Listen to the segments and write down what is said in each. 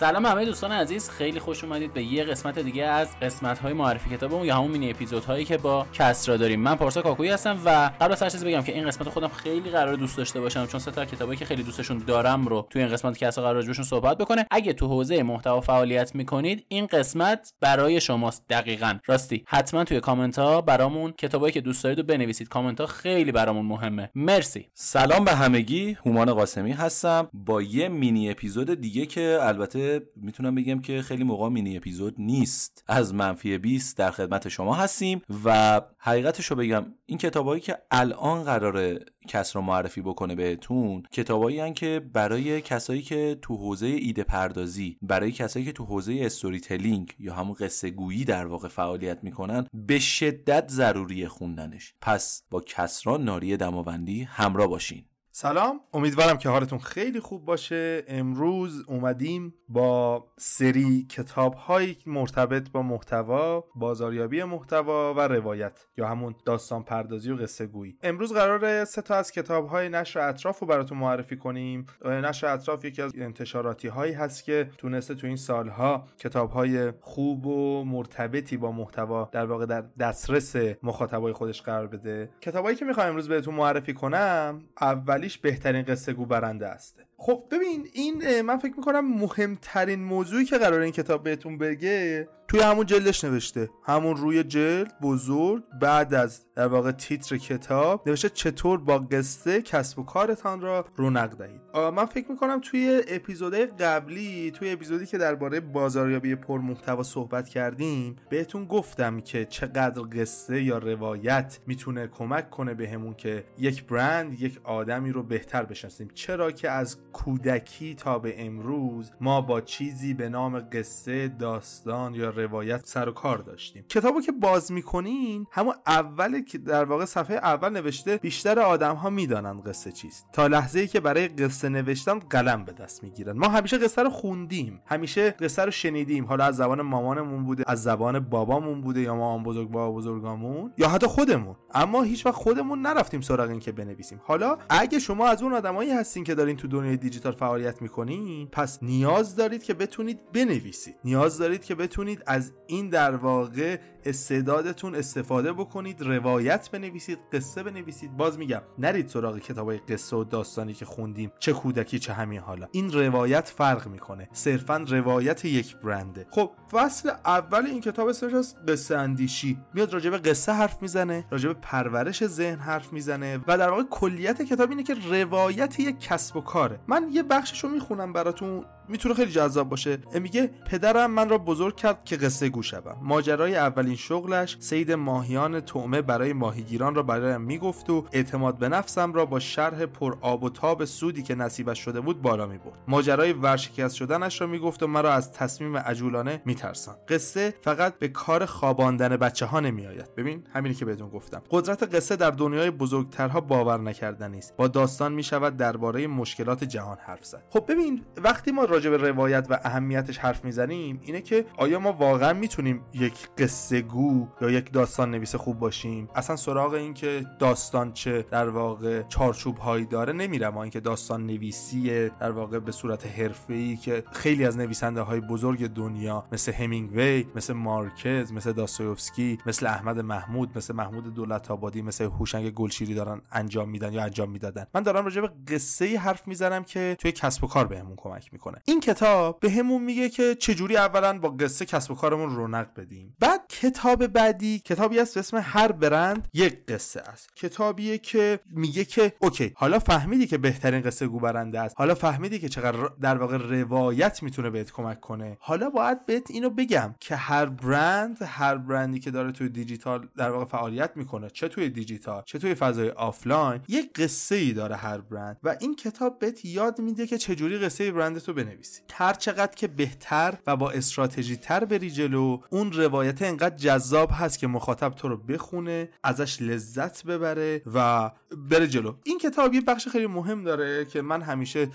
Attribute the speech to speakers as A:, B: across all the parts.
A: سلام همه دوستان عزیز خیلی خوش اومدید به یه قسمت دیگه از قسمت های معرفی کتابمون یا همون مینی اپیزود هایی که با کسرا داریم. من پارسا کاکویی هستم و قبل از هر چیزی بگم که این قسمت خودم خیلی قرار دوست داشته باشم چون سه تا کتابایی که خیلی دوستشون دارم رو توی این قسمت کسرا قرار بهشون صحبت بکنه. اگه تو حوزه محتوا فعالیت می‌کنید این قسمت برای شماست دقیقا. راستی حتما توی کامنت ها برامون کتابایی که دوست دارید رو بنویسید. کامنت ها خیلی برامون مهمه. مرسی.
B: سلام به همگی هومان قاسمی هستم با یه مینی اپیزود دیگه که البته می‌تونم بگم که خیلی موقع مینی اپیزود نیست. از منفی 20 در خدمت شما هستیم و حقیقتش رو بگم این کتابایی که الان قراره کس رو معرفی بکنه بهتون کتابایی که برای کسایی که تو حوزه ایده پردازی برای کسایی که تو حوزه استوری تلینگ یا همون قصه گویی در واقع فعالیت می‌کنن به شدت ضروری خوندنش. پس با کسرا ناری دماوندی همراه باشین.
C: سلام امیدوارم که حالتون خیلی خوب باشه. امروز اومدیم با سری کتاب های مرتبط با محتوا بازاریابی محتوا و روایت یا همون داستان پردازی و قصه گویی. امروز قرار سه تا از کتاب های نشر اطراف رو براتون معرفی کنیم. نشر اطراف یکی از انتشاراتی هایی هست که تونسته تو این سالها کتاب های خوب و مرتبطی با محتوا در واقع در دسترس مخاطبای خودش قرار بده. کتابایی که می‌خوام امروز بهتون معرفی کنم اولی بهترین قصه گو برنده است. خب ببین این من فکر می‌کنم مهمترین موضوعی که قرار این کتاب بهتون بگه توی همون جلدش نوشته. همون روی جلد بزرگ بعد از در واقع تیتر کتاب نوشته چطور با قصه کسب و کارتان را رونق دهید. من فکر می‌کنم توی اپیزودهای قبلی توی اپیزودی که درباره بازاریابی پر محتوا صحبت کردیم بهتون گفتم که چقدر قصه یا روایت می‌تونه کمک کنه بهمون که یک برند یک آدمی رو بهتر بشناسیم. چرا که از کودکی تا به امروز ما با چیزی به نام قصه داستان یا روایت سر و کار داشتیم. کتابو که باز می‌کنین همون اول که در واقع صفحه اول نوشته بیشتر آدم ها می‌دانن قصه چیست. تا لحظه ای که برای قصه نوشتن قلم به دست می‌گیرن. ما همیشه قصه رو خوندیم. همیشه قصه رو شنیدیم. حالا از زبان مامانمون بوده از زبان بابامون بوده یا مامان بزرگ بابا بزرگامون یا حتی خودمون. اما هیچ وقت خودمون نرفتیم سراغ این که بنویسیم. حالا اگه شما از اون آدمایی هستین که دارین تو دنیای دیجیتال فعالیت می‌کنین پس نیاز دارید که بتونید بنویسید. نیاز دارید که بتونید از این در واقع استعدادتون استفاده بکنید روایت بنویسید قصه بنویسید. باز میگم نرید سراغ کتابای قصه و داستانی که خوندیم چه کودکی چه همین حالا. این روایت فرق می‌کنه. صرفا روایت یک برنده. خب فصل اول این کتاب اسمش از قصه اندیشی. میاد راجع به قصه حرف می‌زنه راجع به پرورش ذهن حرف می‌زنه و در واقع کلیت کتاب اینه که روایت یک کسب و کاره. من یه بخشش رو می‌خونم براتون. می‌تونه خیلی جذاب باشه. میگه پدرم من را بزرگ کرد که قصه گو شوم. ماجرای اولین شغلش سید ماهیان تومه برای ماهیگیران را برایم می‌گفت و اعتماد به نفسم را با شرح پر آب و تاب سودی که نصیبش شده بود بالا می‌برد. ماجرای ورشکست شدنش را می‌گفت و مرا از تصمیم عجولانه میترسان قصه فقط به کار خواباندن بچه ها نمیآید. ببین همینی که بهتون گفتم. قدرت قصه در دنیای بزرگترها باور نکردنی است. با داستان می‌شود درباره مشکلات جهان حرف زد. خب ببین وقتی ما راجع به روایت و اهمیتش حرف می‌زنیم اینه که آیا ما واقعا می‌تونیم یک قصه گو یا یک داستان نویس خوب باشیم؟ اصلا سراغ این که داستان چه در واقع چارچوب هایی داره نمیرم. اینکه داستان نویسی در واقع به صورت حرفه ای که خیلی از نویسنده های بزرگ دنیا مثل همینگوی مثل مارکز مثل داستایوفسکی مثل احمد محمود مثل محمود دولت آبادی مثل هوشنگ گلشیری دارن انجام میدن یا انجام می‌دادن. من دارم راجع به قصه حرف می‌زنم که توی کسب و کار بهمون کمک می‌کنه. این کتاب بهمون میگه که چجوری اولا با قصه کسب و کارمون رونق بدیم. بعد کتاب بعدی کتابی است به اسم هر برند یک قصه است. کتابیه که میگه که okay حالا فهمیدی که بهترین قصه گو برنده است. حالا فهمیدی که چقدر در واقع روایت می‌تونه بهت کمک کنه. حالا باید بهت اینو بگم که هر برند هر برندی که داره توی دیجیتال در واقع فعالیت می‌کنه چه توی دیجیتال چه توی فضای آفلاین یک قصه ای داره هر برند. و این کتاب بهت یاد میده که چجوری قصه برندتو بنویسی. هر چقدر که بهتر و با استراتژی تر بری جلو اون روایت انقدر جذاب هست که مخاطب تو رو بخونه ازش لذت ببره و بره جلو. این کتاب یه بخش خیلی مهم داره که من همیشه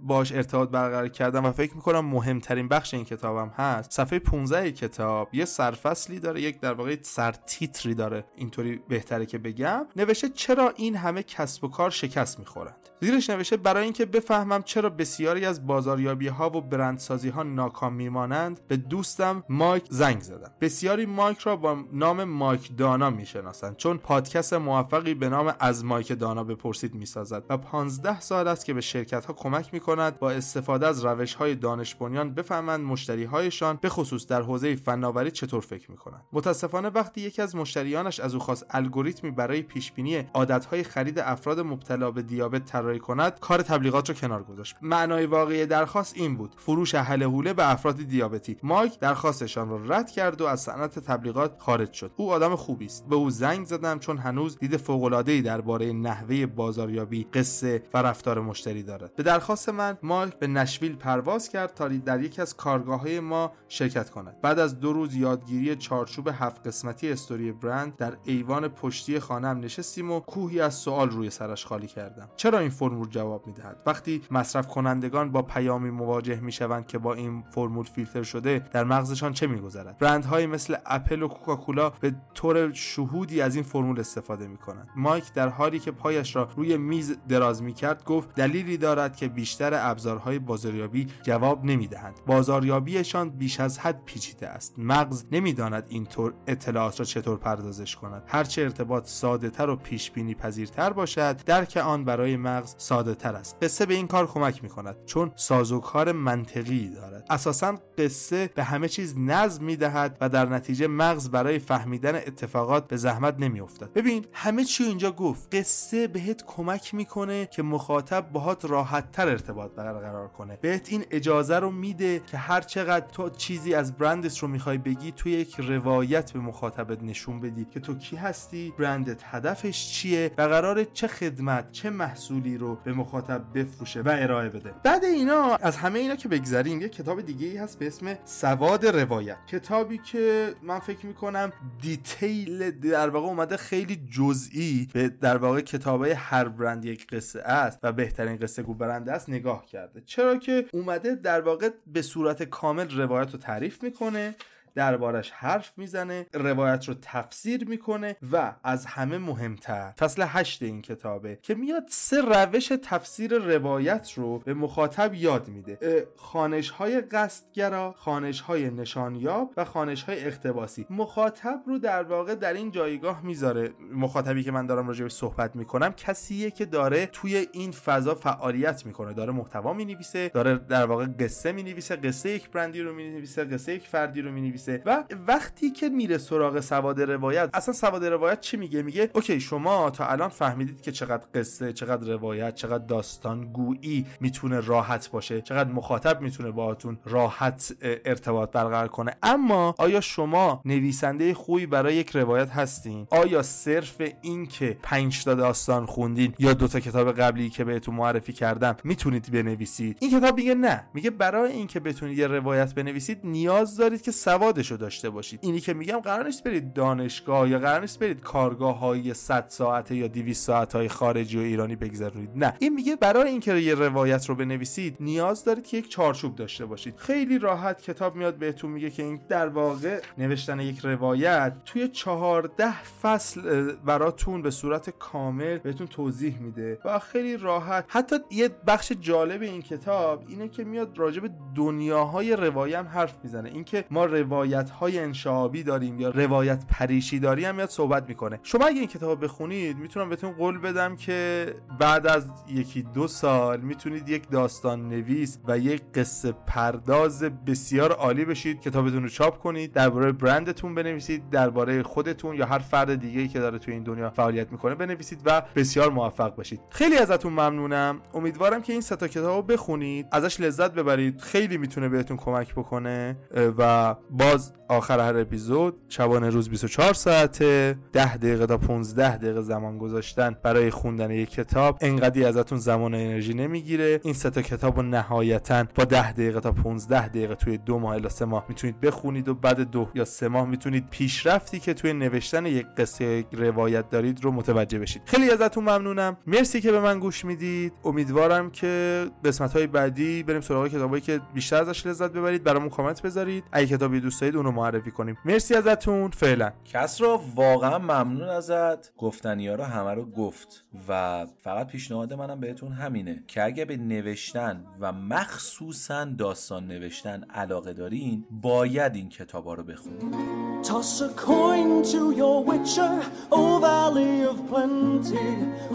C: باش ارتباط برقرار کردم و فکر می‌کنم مهمترین بخش این کتابم هست. صفحه 15 کتاب یه سرفصلی داره یک در واقع سرتیتری داره. اینطوری بهتره که بگم. نوشته چرا این همه کسب و کار شکست می‌خورند؟ زیرش نوشته برای اینکه بفهمم چرا بسیاری از بازاریابی ها و برندسازی ها ناکام میمانند به دوستم مایک زنگ زدم. بسیاری مایک را با نام مایک دانا می‌شناسند چون پادکست موفقی به نام از مایک دانا بپرسید می‌سازد و 15 سال است که به شرکت ها کمک می کند با استفاده از روش های دانش بنیان بفهمند مشتری هایشان به خصوص در حوزه فناوری چطور فکر می کنند متاسفانه وقتی یکی از مشتریانش از او خواست الگوریتمی برای پیش بینی عادت های خرید افراد مبتلا به دیابت طراحی کند کار تبلیغات رو کنار گذاشت. معنای واقعی درخواست این بود. فروش هله هوله به افراد دیابتی. مایک درخواستشان را رد کرد و از صنعت تبلیغات خارج شد. او آدم خوبی است. به او زنگ زدم چون هنوز دید فوق‌العاده‌ای درباره نحوه بازاریابی قصه و رفتار مشتری دارد. به درخواست من مایک به نشویل پرواز کرد تا در یکی از کارگاه های ما شرکت کند. بعد از دو روز یادگیری چارچوب هفت قسمتی استوری برند در ایوان پشتی خانم نشستیم و کوهی از سوال روی سرش خالی کردم. چرا این فرمول جواب می‌دهد. وقتی مصرف کنندگان با پیامی مواجه می‌شوند که با این فرمول فیلتر شده در مغزشان چه میگذرد؟ برندهایی مثل اپل و کوکاکولا به طور شهودی از این فرمول استفاده می‌کنند. مایک در حالی که پایش را روی میز دراز می‌کرد گفت دلیلی دارد که بیشتر ابزارهای بازاریابی جواب نمی‌دهند. بازاریابیشان بیش از حد پیچیده است. مغز نمی‌داند اینطور اطلاعات را چطور پردازش کند. هرچه ارتباط ساده تر و پیش بینی پذیرتر باشد درک آن برای مغز ساده تر است. قصه به این کار کمک می کند چون سازوکار منطقی دارد. اساسا قصه به همه چیز نظم می دهد و در نتیجه مغز برای فهمیدن اتفاقات به زحمت نمی افتد ببین همه چی اینجا گفت. قصه بهت کمک می‌کنه که مخاطب باهات راحت تر ارتباط برقرار کنه. بهت این اجازه رو میده که هر چقدر تو چیزی از برندت رو می‌خوای بگی توی یک روایت به مخاطبت نشون بدی که تو کی هستی برندت هدفش چیه و قرار چه خدمت چه محصولی رو به مخاطب بفروشه و ارائه بده. بعد اینا از همه اینا که بگذریم یه کتاب دیگه ای هست به اسم سواد روایت. کتابی که من فکر می‌کنم دیتیل در واقع اومده خیلی جزئی به در واقع کتابای هر برند یک قصه است و بهترین قصه گو برنده است نگاه کرده. چرا که اومده در واقع به صورت کامل روایت رو تعریف می‌کنه دربارش حرف می‌زنه روایت رو تفسیر می‌کنه و از همه مهمتر فصل هشت این کتابه که میاد سه روش تفسیر روایت رو به مخاطب یاد میده. خانش های قصدگرا خانش های نشانیاب و خانش های اقتباسی. مخاطب رو در واقع در این جایگاه می‌ذاره. مخاطبی که من دارم راجع صحبت می‌کنم کسیه که داره توی این فضا فعالیت می‌کنه. داره محتوا می‌نویسه داره در واقع قصه می‌نویسه قصه یک برندی رو می‌نویسه قصه یک فردی رو می‌نویسه. و وقتی که میره سراغ سواد روایت اصلا سواد روایت چی میگه؟ میگه اوکی شما تا الان فهمیدید که چقدر قصه چقدر روایت چقدر داستان گویی می‌تونه راحت باشه چقدر مخاطب می‌تونه باهاتون راحت ارتباط برقرار کنه. اما آیا شما نویسنده خوبی برای یک روایت هستین؟ آیا صرف این که 5 تا داستان خوندین یا دو تا کتاب قبلی که بهتون معرفی کردم می‌تونید بنویسید؟ این کتاب میگه نه. میگه برای اینکه بتونید یه روایت بنویسید نیاز دارید که سواد رو داشته باشید. اینی که میگم قرار نیست برید دانشگاه یا قرار نیست برید کارگاه های 100 ساعته یا 200 ساعت های خارجی و ایرانی بگذرونید. نه. این میگه برای اینکه یه روایت رو بنویسید نیاز دارید که یک چارچوب داشته باشید. خیلی راحت کتاب میاد بهتون میگه که این در واقع نوشتن یک روایت توی 14 فصل براتون به صورت کامل بهتون توضیح میده و خیلی راحت. حتی یه بخش جالب این کتاب اینه که میاد راجع به دنیاهای روایی هم حرف می‌زنه. اینکه ما روایت روایت های انشابی داریم یا روایت پریشی داری هم میاد صحبت می‌کنه. شما اگه این کتاب بخونید می‌تونم بهتون قول بدم که بعد از یکی دو سال می‌تونید یک داستان نویس و یک قصه پرداز بسیار عالی بشید. کتابتون رو چاپ کنید درباره برندتون بنویسید درباره خودتون یا هر فرد دیگه که داره توی این دنیا فعالیت می‌کنه بنویسید و بسیار موفق بشید. خیلی ازتون ممنونم. امیدوارم که این سه تا کتاب بخونید ازش لذت ببرید. خیلی می‌تونه بهتون کمک بکنه و باز آخر هر اپیزود شبانه روز 24 ساعته 10 دقیقه تا 15 دقیقه زمان گذاشتن برای خوندن یک کتاب. انقدی ازتون زمان و انرژی نمی‌گیره. این سه تا کتاب رو نهایتا با 10 دقیقه تا 15 دقیقه توی دو ماه الی سه ماه می‌تونید بخونید و بعد دو یا سه ماه می‌تونید پیشرفتی که توی نوشتن یک قصه روایت دارید رو متوجه بشید. خیلی ازتون ممنونم. مرسی که به من گوش می‌دید. امیدوارم که قسمت های بعدی بریم سراغ کتابایی که بیشتر ازش لذت ببرید برامون کامنت بذارید. اگه کتابی دوست همسایه رو معرفی کنیم. مرسی ازتون. فعلا.
B: کس را واقعا ممنون ازت. گفتنی ها رو همه رو گفت و فقط پیشنهاد منم بهتون همینه که اگه به نوشتن و مخصوصا داستان نوشتن علاقه دارین باید این کتاب ها رو بخونید
D: Toss a coin to your witcher, O Valley of Plenty,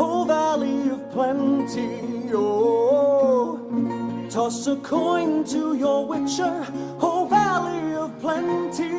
D: O Valley of Plenty, oh. Toss a coin to your witcher, O Valley of Plenty.